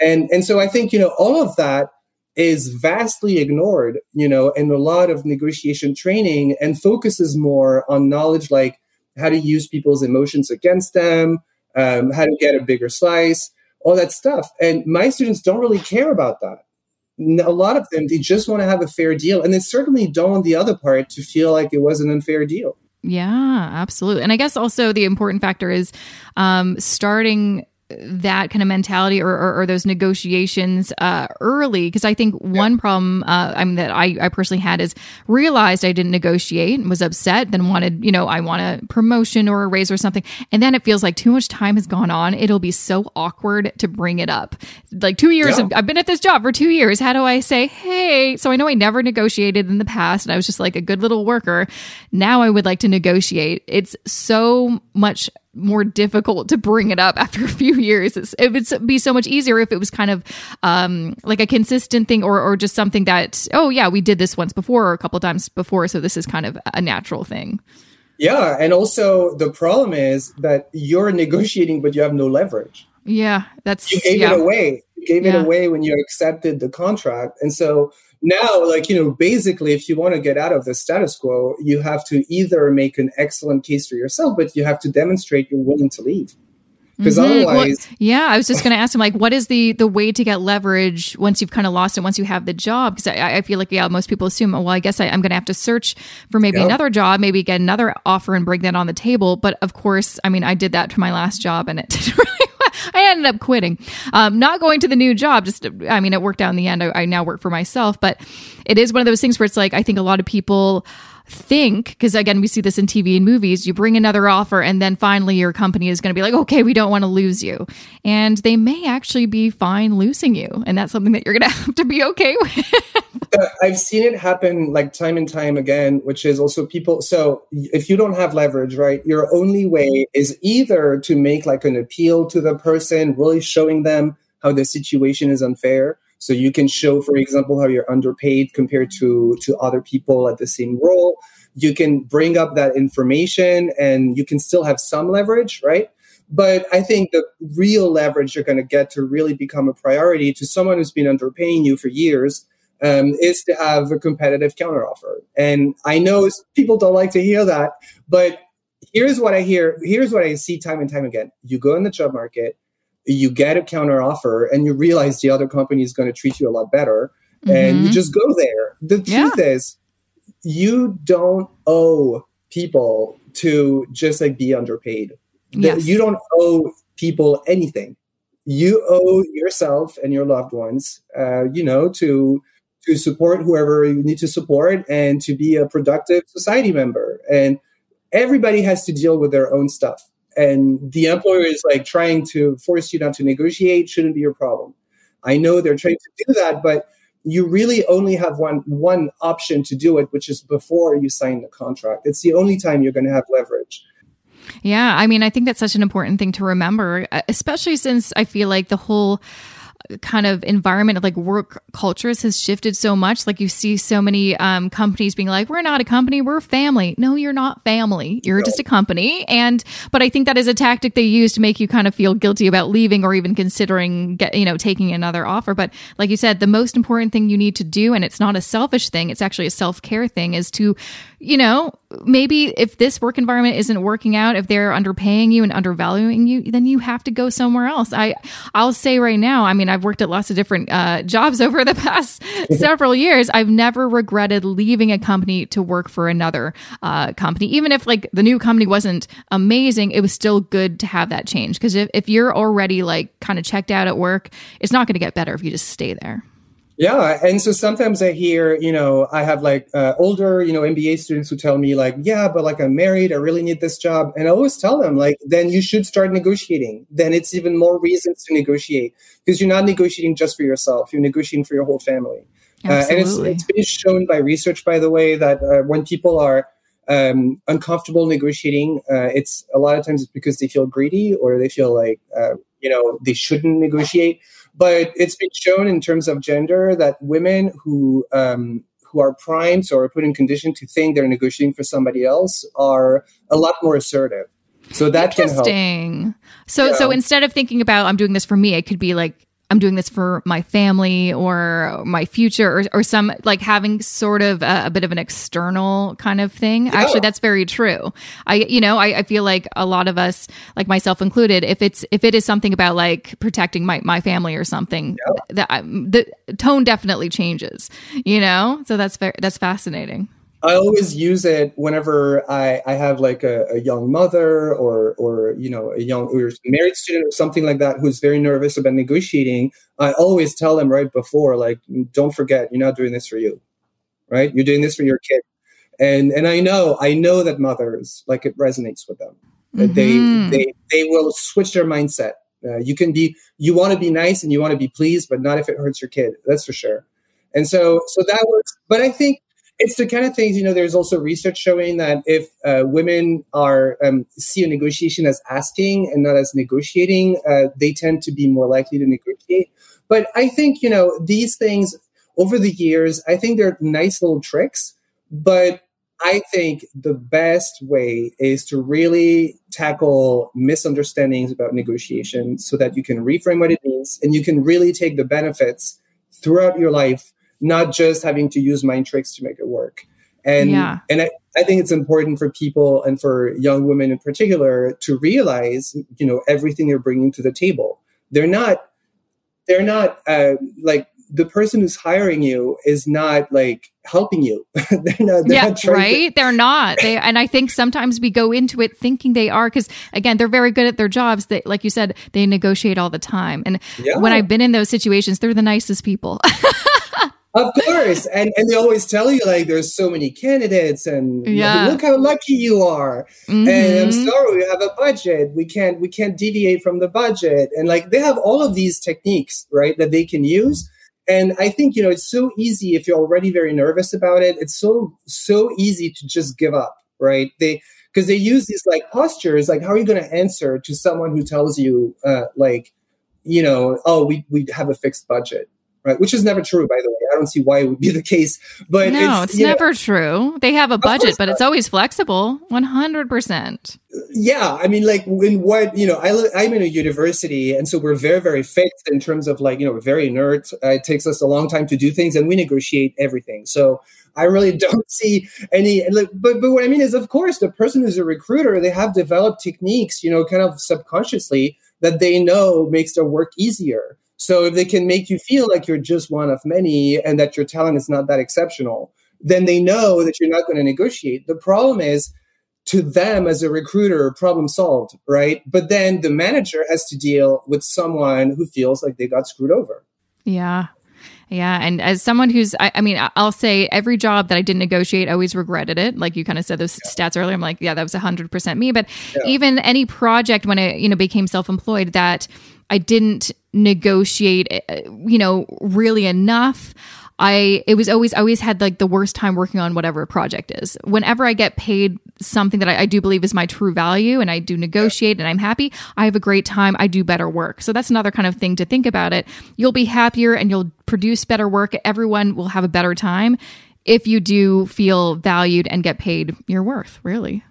And and so, I think you know all of that is vastly ignored, you know, in a lot of negotiation training and focuses more on knowledge like how to use people's emotions against them, um, how to get a bigger slice, all that stuff. And my students don't really care about that. A lot of them, they just want to have a fair deal. And they certainly don't want the other part to feel like it was an unfair deal. Yeah, absolutely. And I guess also the important factor is um, starting that kind of mentality or, or, or those negotiations uh, early because I think one yeah. problem uh, I mean that I, I personally had is realized I didn't negotiate and was upset then wanted you know I want a promotion or a raise or something. And then it feels like too much time has gone on. It'll be so awkward to bring it up. Like two years yeah. of, I've been at this job for two years. How do I say hey so I know I never negotiated in the past and I was just like a good little worker. Now I would like to negotiate. It's so much more difficult to bring it up <laughs> after a few years. It's, it would be so much easier if it was kind of um, like a consistent thing or, or just something that, oh, yeah, we did this once before or a couple times before. So this is kind of a natural thing. Yeah. And also, the problem is that you're negotiating, but you have no leverage. Yeah. That's, you gave yeah. it away. You gave yeah. it away when you accepted the contract. And so, now like you know basically if you want to get out of the status quo you have to either make an excellent case for yourself but you have to demonstrate you're willing to leave because mm-hmm. otherwise well, yeah i was just going to ask him like what is the the way to get leverage once you've kind of lost it once you have the job because I, I feel like yeah most people assume well i guess I, am going to have to search for maybe yep. another job maybe get another offer and bring that on the table but of course i mean i did that for my last job and it <laughs> didn't really I ended up quitting, um, not going to the new job. Just, I mean, it worked out in the end. I, I now work for myself, but it is one of those things where it's like, I think a lot of people think because again we see this in tv and movies you bring another offer and then finally your company is going to be like okay we don't want to lose you and they may actually be fine losing you and that's something that you're going <laughs> to have to be okay with uh, I've seen it happen like time and time again, which is also people. So if you don't have leverage, right, your only way is either to make like an appeal to the person, really showing them how the situation is unfair. So you can show, for example, how you're underpaid compared to to other people at the same role. You can bring up that information, and you can still have some leverage, right? But I think the real leverage you're going to get to really become a priority to someone who's been underpaying you for years um, is to have a competitive counteroffer. And I know people don't like to hear that, but here's what I hear. Here's what I see time and time again. You go in the job market, you get a counteroffer, and you realize the other company is going to treat you a lot better, mm-hmm. and you mm-hmm. just go there. The yeah. truth is, you don't owe people to just like be underpaid. Yes. You don't owe people anything. You owe yourself and your loved ones, uh, you know, to to support whoever you need to support and to be a productive society member. And everybody has to deal with their own stuff. And the employer is like trying to force you not to negotiate shouldn't be your problem. I know they're trying to do that, but you really only have one one option to do it, which is before you sign the contract. It's the only time you're going to have leverage. Yeah, I mean, I think that's such an important thing to remember, especially since I feel like the whole kind of environment of like work cultures has shifted so much. Like you see so many um, companies being like, "We're not a company, we're family." No, you're not family. You're no. just a company. And but I think that is a tactic they use to make you kind of feel guilty about leaving or even considering get, you know taking another offer. But like you said, the most important thing you need to do, and it's not a selfish thing, it's actually a self care thing, is to you know maybe if this work environment isn't working out, if they're underpaying you and undervaluing you, then you have to go somewhere else. I I'll say right now, I mean, I've worked at lots of different uh, jobs <laughs> over the past <laughs> several years. I've never regretted leaving a company to work for another uh, company, even if like the new company wasn't amazing. It was still good to have that change because if, if you're already like kind of checked out at work, it's not going to get better if you just stay there. Yeah, and so sometimes I hear, you know, I have like uh, older, you know, MBA students who tell me like, yeah, but like I'm married, I really need this job, and I always tell them like, then you should start negotiating. Then it's even more reasons to negotiate because you're not negotiating just for yourself; you're negotiating for your whole family. Uh, and it's, it's been shown by research, by the way, that uh, when people are um, uncomfortable negotiating, uh, it's a lot of times it's because they feel greedy or they feel like uh, you know they shouldn't negotiate but it's been shown in terms of gender that women who um, who are primed or put in condition to think they're negotiating for somebody else are a lot more assertive. So that can help. Interesting. So yeah. so instead of thinking about I'm doing this for me, it could be like I'm doing this for my family or my future or, or some like having sort of a, a bit of an external kind of thing. Yeah. Actually, that's very true. I, you know, I, I, feel like a lot of us, like myself included, if it's, if it is something about like protecting my, my family or something, yeah. that the tone definitely changes, you know? So that's very, that's fascinating. I always use it whenever I, I have like a, a, young mother or or you know a young or married student or something like that who's very nervous about negotiating. I always tell them right before, like, don't forget, you're not doing this for you, right? You're doing this for your kid, and and I know I know that mothers like it resonates with them. Mm-hmm. They they they will switch their mindset. Uh, you can be you want to be nice and you want to be pleased, but not if it hurts your kid. That's for sure. And so so that works. But I think it's the kind of things you know there's also research showing that if uh, women are um, see a negotiation as asking and not as negotiating uh, they tend to be more likely to negotiate. But i think you know these things over the years i think they're nice little tricks but i think the best way is to really tackle misunderstandings about negotiation so that you can reframe what it means and you can really take the benefits throughout your life not just having to use mind tricks to make it work. And yeah. and I, I think it's important for people and for young women in particular to realize, you know, everything they're bringing to the table. They're not, they're not uh, like the person who's hiring you is not like helping you. <laughs> they're not, they're yeah, not right. To- they're not. They, <laughs> and I think sometimes we go into it thinking they are because again, they're very good at their jobs. They, like you said, they negotiate all the time. And yeah. when I've been in those situations, they're the nicest people. <laughs> of course. And and they always tell you like there's so many candidates and yeah. look how lucky you are. Mm-hmm. and i'm mm-hmm. sorry we have a budget. We can't we can't deviate from the budget. And like they have all of these techniques right that they can use. And i think you know it's so easy if you're already very nervous about it. It's so so easy to just give up right? They because they use these like postures like how are you going to answer to someone who tells you uh, like you know oh we we have a fixed budget right? Which is never true, by the way. I don't see why it would be the case. But no, it's, it's never know, true. They have a budget, but it's always flexible. One hundred percent. Yeah, I mean, like in what you know, I I'm in a university, and so we're very very fixed in terms of like you know we're very inert. Uh, it takes us a long time to do things, and we negotiate everything. So I really <laughs> don't see any. Like, but but what I mean is, of course, the person who's a recruiter, they have developed techniques, you know, kind of subconsciously that they know makes their work easier. So if they can make you feel like you're just one of many and that your talent is not that exceptional, then they know that you're not going to negotiate. The problem is to them as a recruiter, problem solved, right? But then the manager has to deal with someone who feels like they got screwed over. Yeah. Yeah. And as someone who's, I, I, mean, I'll say every job that I didn't negotiate, I always regretted it. Like you kind of said those yeah. stats earlier. I'm like, yeah, that was 100% me. But yeah. even any project when I, you know, became self employed that I didn't negotiate, eh, you know, really enough. I it was always always had like the worst time working on whatever project is. Whenever I get paid something that I, I do believe is my true value and I do negotiate and I'm happy, I have a great time. I do better work. So that's another kind of thing to think about it. You'll be happier and you'll produce better work. Everyone will have a better time if you do feel valued and get paid your worth, really.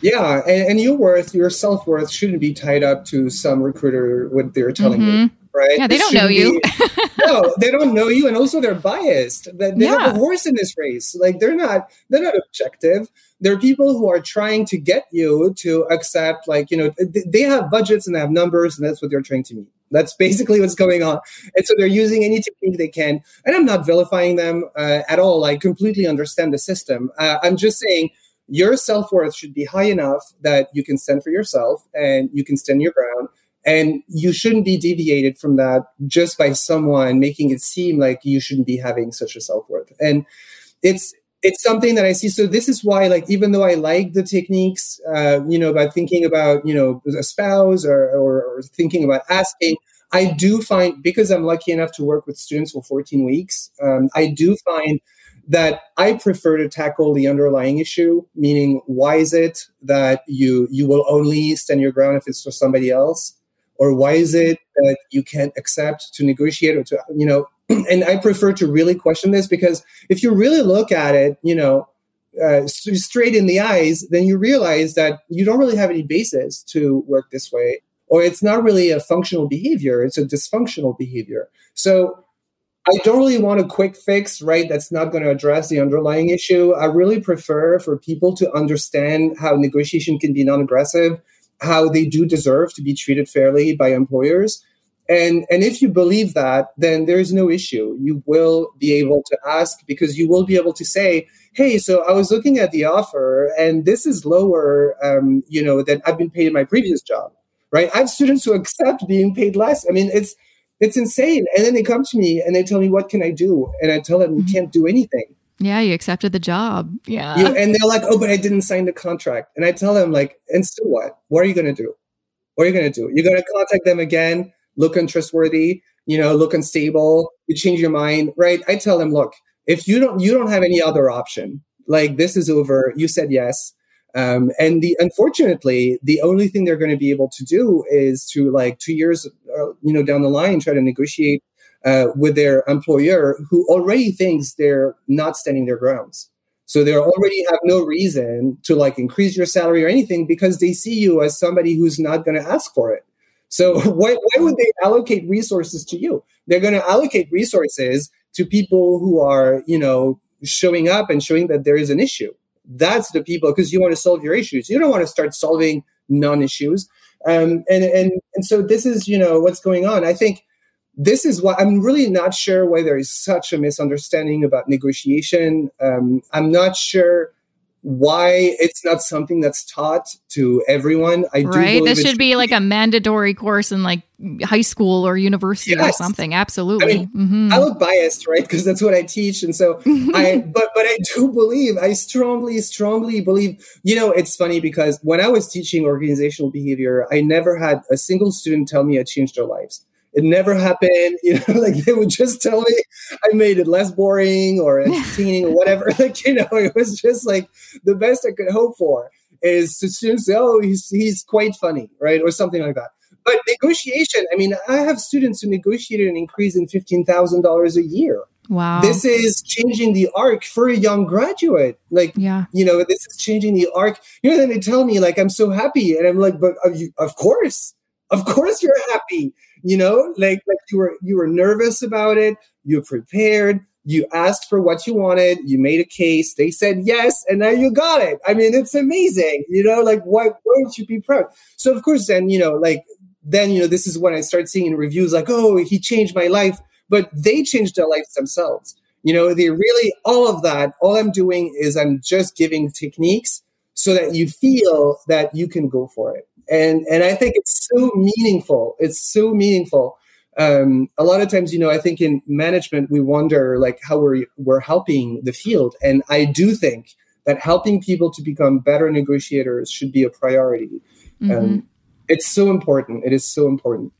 Yeah, and, and your worth, your self worth shouldn't be tied up to some recruiter what they're telling mm-hmm. you, right? Yeah, they don't know you. Be, <laughs> no, they don't know you, and also they're biased. They yeah. have a horse in this race. Like they're not, they're not objective. They're people who are trying to get you to accept, like you know, they have budgets and they have numbers, and that's what they're trying to meet. That's basically what's going on. And so they're using any technique they can. And I'm not vilifying them uh, at all. I completely understand the system. Uh, I'm just saying your self worth should be high enough that you can stand for yourself and you can stand your ground. And you shouldn't be deviated from that just by someone making it seem like you shouldn't be having such a self worth. And it's it's something that I see. So this is why, like, even though I like the techniques, uh, you know, about thinking about, you know, a spouse or, or, or thinking about asking, I do find because I'm lucky enough to work with students for 14 weeks, um, I do find that I prefer to tackle the underlying issue, meaning why is it that you you will only stand your ground if it's for somebody else, or why is it that you can't accept to negotiate or to you know? <clears throat> And I prefer to really question this because if you really look at it, you know, uh, straight in the eyes, then you realize that you don't really have any basis to work this way, or it's not really a functional behavior; it's a dysfunctional behavior. So I don't really want a quick fix, right? That's not going to address the underlying issue. I really prefer for people to understand how negotiation can be non aggressive, how they do deserve to be treated fairly by employers. And, and if you believe that, then there's no issue. You will be able to ask because you will be able to say, hey, so I was looking at the offer and this is lower, um, you know, than I've been paid in my previous job, right? I have students who accept being paid less. I mean, it's, it's insane. And then they come to me and they tell me, what can I do? And I tell them, you mm-hmm. can't do anything. Yeah, you accepted the job. Yeah. You, and they're like, oh, but I didn't sign the contract. And I tell them, like, and so what? What are you going to do? What are you going to do? You're going to contact them again, look untrustworthy, you know, look unstable. You change your mind, right? I tell them, look, if you don't, you don't have any other option. Like this is over. You said yes. Um, and the unfortunately, the only thing they're going to be able to do is to like two years, uh, you know, down the line, try to negotiate uh, with their employer who already thinks they're not standing their grounds. So they already have no reason to like increase your salary or anything because they see you as somebody who's not going to ask for it. So <laughs> why, why would they allocate resources to you? They're going to allocate resources to people who are, you know, showing up and showing that there is an issue that's the people because you want to solve your issues. You don't want to start solving non-issues. Um, and and and so this is you know what's going on. I think this is why I'm really not sure why there is such a misunderstanding about negotiation. Um, I'm not sure why it's not something that's taught to everyone. I do right. This should be like a mandatory course in like high school or university yes. or something. Absolutely. I, mean, mm-hmm. I look biased, right? Because that's what I teach, and so <laughs> I. But but I do believe. I strongly, strongly believe. You know, it's funny because when I was teaching organizational behavior, I never had a single student tell me I changed their lives. It never happened. <laughs> You know, like they would just tell me I made it less boring or <laughs> entertaining or whatever. <laughs> Like, you know, it was just like the best I could hope for is to students say, oh, he's, he's quite funny, right? Or something like that. but negotiation, I mean, I have students who negotiated an increase in $15,000 a year. Wow. This is changing the arc for a young graduate. Like, yeah. you know, this is changing the arc. You know, then they tell me, like, I'm so happy. And I'm like, but you, of course, of course you're happy. You know, like, like you were, you were nervous about it. You prepared. You asked for what you wanted. You made a case. They said yes. And now you got it. I mean, it's amazing. You know, like, why won't you be proud? So, of course, then, you know, like, then, you know, this is when I start seeing reviews like, oh, he changed my life but they changed their lives themselves. You know, they really, all of that, all I'm doing is I'm just giving techniques so that you feel that you can go for it. And, and I think it's so meaningful. It's so meaningful. Um, a lot of times, you know, I think in management, we wonder like how we're, we're helping the field. And I do think that helping people to become better negotiators should be a priority. Mm-hmm. Um, it's so important. It is so important.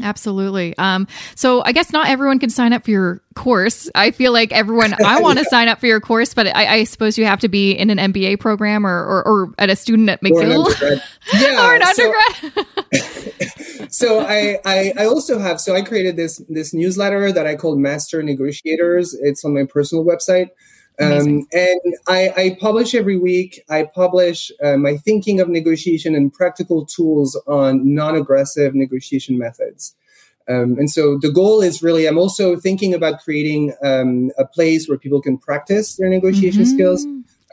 Absolutely. Um, so I guess not everyone can sign up for your course. I feel like everyone, I want to yeah. sign up for your course, but I, I, suppose you have to be in an MBA program or, or, or at a student at McGill. <laughs> Or an yeah, or an undergrad. So, <laughs> so I, I, I, also have, so I created this, this newsletter that I called Master Negotiators. It's on my personal website. Um, and I, I, publish every week. I publish uh, my thinking of negotiation and practical tools on non aggressive negotiation methods. Um, and so the goal is really, I'm also thinking about creating um, a place where people can practice their negotiation mm-hmm. skills.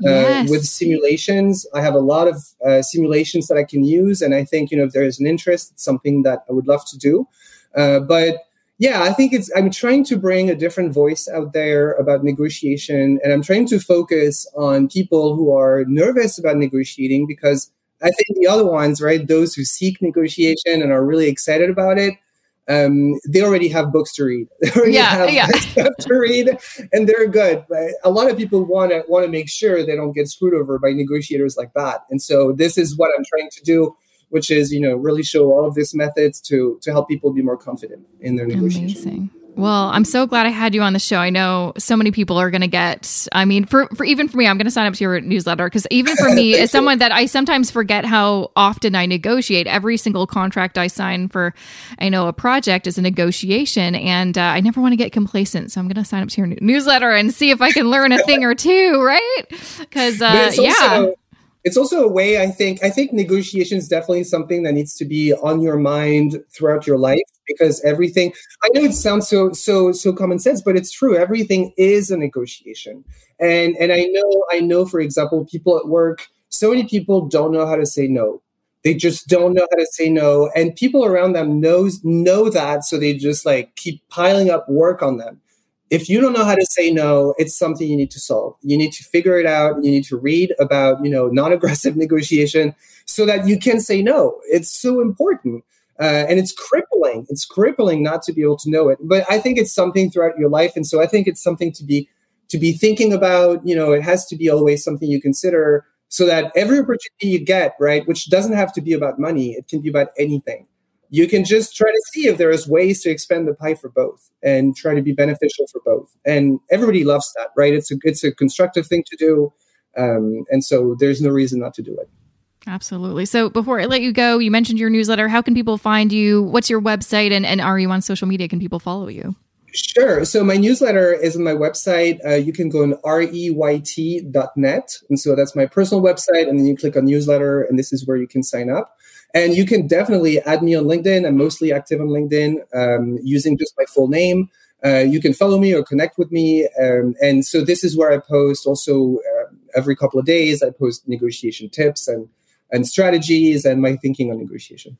Uh, yes. With simulations, I have a lot of uh, simulations that I can use, and I think you know if there is an interest, it's something that I would love to do. Uh, but yeah, I think it's, I'm trying to bring a different voice out there about negotiation. And I'm trying to focus on people who are nervous about negotiating because I think the other ones, right, those who seek negotiation and are really excited about it, um, they already have books to read. <laughs> They already yeah, have yeah. <laughs> stuff to read, and they're good. But a lot of people want to want to make sure they don't get screwed over by negotiators like that. And so this is what I'm trying to do which is you know really show all of these methods to to help people be more confident in their negotiation. Amazing. Well, I'm so glad I had you on the show. I know so many people are going to get. I mean, for for even for me, I'm going to sign up to your newsletter because even for me, as someone that I sometimes forget how often I negotiate. Every single contract I sign for, I know a project is a negotiation, and uh, I never want to get complacent. So I'm going to sign up to your newsletter and see if I can learn a thing or two, right? Because uh, yeah. Also, it's also a way i think i think negotiation is definitely something that needs to be on your mind throughout your life because everything i know it sounds so so so common sense but it's true. Everything is a negotiation. And and i know i know for example people at work so many people don't know how to say no. They just don't know how to say no. And people around them knows know that so they just like keep piling up work on them if you don't know how to say no, it's something you need to solve. You need to figure it out. You need to read about, you know, non-aggressive <laughs> negotiation so that you can say no. It's so important. Uh, and it's crippling. It's crippling not to be able to know it. But I think it's something throughout your life. And so I think it's something to be to be thinking about, you know, it has to be always something you consider so that every opportunity you get, right, which doesn't have to be about money, it can be about anything you can just try to see if there is ways to expand the pie for both and try to be beneficial for both. And everybody loves that, right? It's a it's a constructive thing to do, um, and so there's no reason not to do it. Absolutely. So before I let you go, you mentioned your newsletter. How can people find you? What's your website? And, and are you on social media? Can people follow you? Sure. So my newsletter is on my website. Uh, you can go on reyt.net. And so that's my personal website. And then you click on newsletter, and this is where you can sign up. And you can definitely add me on LinkedIn. I'm mostly active on LinkedIn um, using just my full name. Uh, you can follow me or connect with me. Um, and so this is where I post also uh, every couple of days. I post negotiation tips and, and strategies and my thinking on negotiation.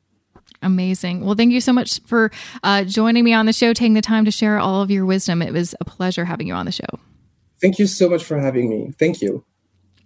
Amazing. Well, thank you so much for uh, joining me on the show, taking the time to share all of your wisdom. It was a pleasure having you on the show. Thank you so much for having me. Thank you.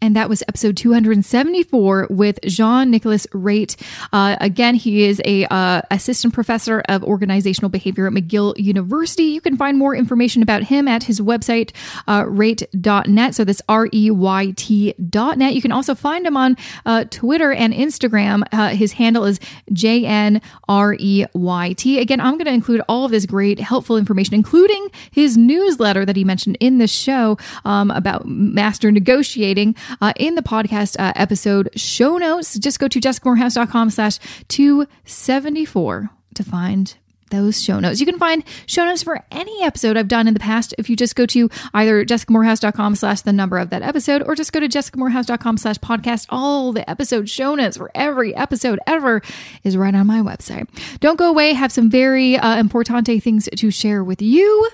And that was episode 274 with Jean Nicolas Reyt. Uh, again, he is a uh, assistant professor of organizational behavior at McGill University. You can find more information about him at his website, uh, reyt.net. So that's R E Y T.net. You can also find him on uh, Twitter and Instagram. Uh, his handle is J N R E Y T. Again, I'm going to include all of this great, helpful information, including his newsletter that he mentioned in the show um, about master negotiating uh, in the podcast uh, episode show notes. Just go to jessicamoorhouse.com slash 274. to find those show notes. You can find show notes for any episode I've done in the past if you just go to either jessicamoorhouse.com slash the number of that episode or just go to jessicamoorhouse.com slash podcast. All the episode show notes for every episode ever is right on my website. Don't go away. Have some very uh, importante things to share with you.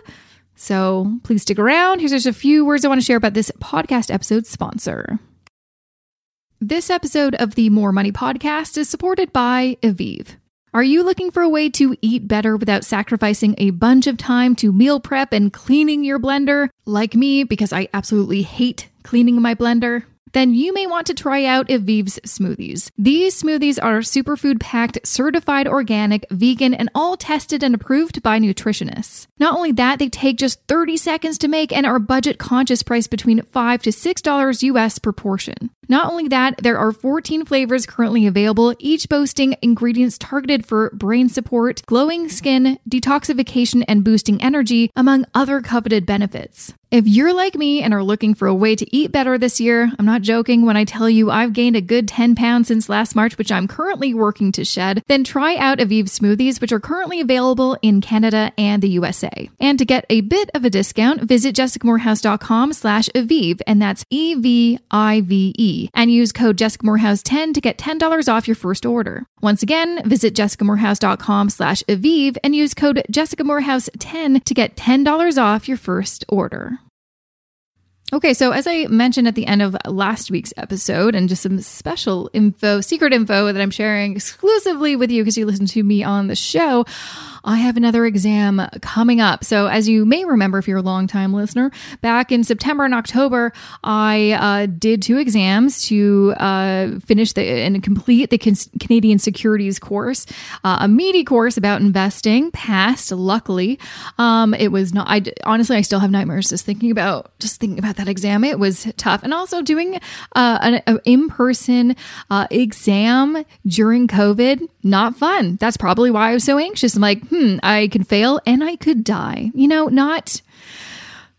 So please stick around. Here's just a few words I want to share about this podcast episode sponsor. This episode of the More Money podcast is supported by Evive. Are you looking for a way to eat better without sacrificing a bunch of time to meal prep and cleaning your blender? Like me, because I absolutely hate cleaning my blender then you may want to try out Evive's smoothies. These smoothies are superfood packed, certified organic, vegan, and all tested and approved by nutritionists. Not only that, they take just 30 seconds to make and are budget conscious priced between 5 to $6 US per portion. Not only that, there are 14 flavors currently available, each boasting ingredients targeted for brain support, glowing skin, detoxification, and boosting energy, among other coveted benefits. If you're like me and are looking for a way to eat better this year, I'm not joking when I tell you I've gained a good 10 pounds since last March, which I'm currently working to shed, then try out Evive smoothies, which are currently available in Canada and the USA. And to get a bit of a discount, visit jessicamoorhouse.com slash Evive, and that's E-V-I-V-E, and use code jessicamoorhouse10 to get $10 off your first order. Once again, visit jessicamoorhouse.com slash Evive and use code jessicamoorhouse10 to get $10 off your first order. Okay, so as I mentioned at the end of last week's episode, and just some special info, secret info that I'm sharing exclusively with you because you listen to me on the show, I have another exam coming up. So, as you may remember, if you're a long-time listener, back in September and October, I uh, did two exams to uh, finish the and complete the Canadian Securities course, uh, a meaty course about investing. Passed, luckily. Um, it was not. I honestly, I still have nightmares just thinking about just thinking about that exam. It was tough, and also doing uh, an, an in-person uh, exam during COVID, not fun. That's probably why I was so anxious. I'm like, hmm, I could fail and I could die. You know, not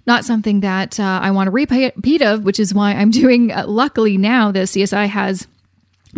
not something that uh, I want to repeat of, which is why I'm <laughs> doing. Uh, luckily now, the CSI has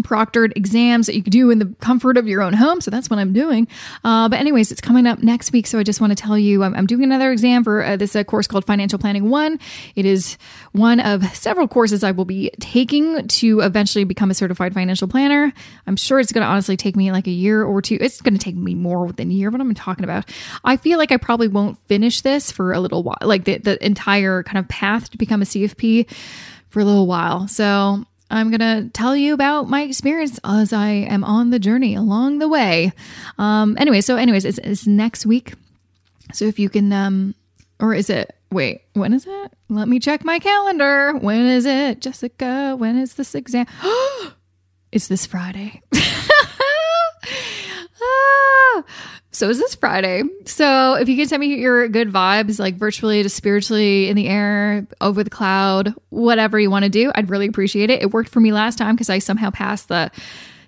proctored exams that you can do in the comfort of your own home. So that's what I'm doing. Uh, but anyways, it's coming up next week. So I just want to tell you, I'm, I'm doing another exam for uh, this uh, course called Financial Planning One. It is one of several courses I will be taking to eventually become a certified financial planner. I'm sure it's going to honestly take me like a year or two. It's going to take me more than a year. What I'm talking about. I feel like I probably won't finish this for a little while, like the, the entire kind of path to become a CFP for a little while. So I'm going to tell you about my experience as I am on the journey along the way. Um, anyway, so, anyways, it's, it's next week. So if you can, um, or is it, wait, when is it? Let me check my calendar. When is it? Jessica, when is this exam? <gasps> it's this Friday. <laughs> ah, so is this Friday. So if you can send me your good vibes, like virtually to spiritually in the air, over the cloud, whatever you want to do, I'd really appreciate it. It worked for me last time because I somehow passed the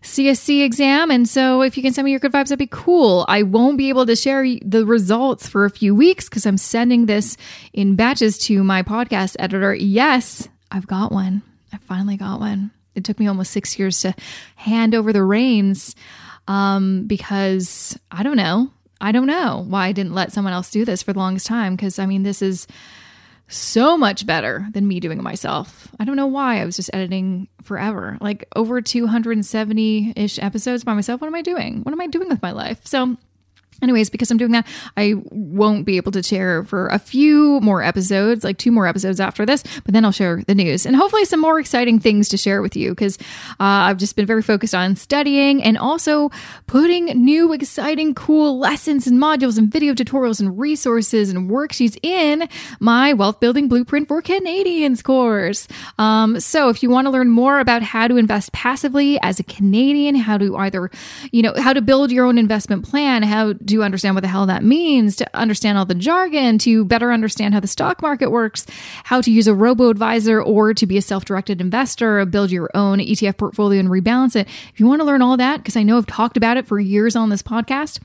CSC exam. And so if you can send me your good vibes, that'd be cool. I won't be able to share the results for a few weeks because I'm sending this in batches to my podcast editor. Yes, I've got one. I finally got one. It took me almost six years to hand over the reins um, because I don't know. I don't know why I didn't let someone else do this for the longest time. Because I mean, this is so much better than me doing it myself. I don't know why I was just editing forever, like over 270 ish episodes by myself. What am I doing? What am I doing with my life? So, Anyways, because I'm doing that, I won't be able to share for a few more episodes, like two more episodes after this, but then I'll share the news and hopefully some more exciting things to share with you because uh, I've just been very focused on studying and also putting new, exciting, cool lessons and modules and video tutorials and resources and worksheets in my Wealth Building Blueprint for Canadians course. Um, so if you want to learn more about how to invest passively as a Canadian, how to either, you know, how to build your own investment plan, how to understand what the hell that means, to understand all the jargon, to better understand how the stock market works, how to use a robo advisor or to be a self directed investor, build your own ETF portfolio and rebalance it. If you want to learn all that, because I know I've talked about it for years on this podcast,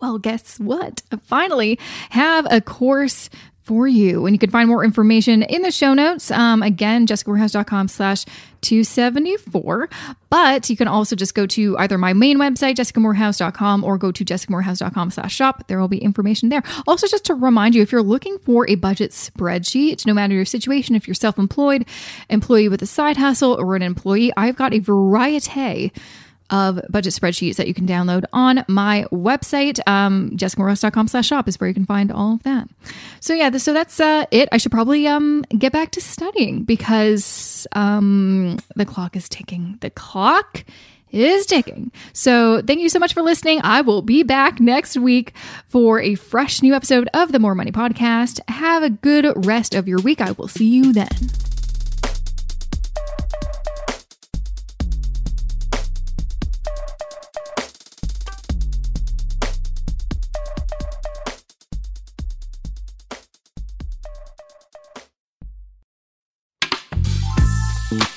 well, guess what? I finally have a course for you. And you can find more information in the show notes. Um, again, jessicamoorhouse.com slash 274. But you can also just go to either my main website, jessicamoorhouse.com, or go to jessicamoorhouse.com slash shop. There will be information there. Also, just to remind you, if you're looking for a budget spreadsheet, no matter your situation, if you're self-employed, employee with a side hustle, or an employee, I've got a variety of budget spreadsheets that you can download on my website. Um, jessicamoorhouse.com slash shop is where you can find all of that. So yeah, so that's uh, it. I should probably um, get back to studying because um, the clock is ticking. The clock is ticking. So thank you so much for listening. I will be back next week for a fresh new episode of the More Money Podcast. Have a good rest of your week. I will see you then.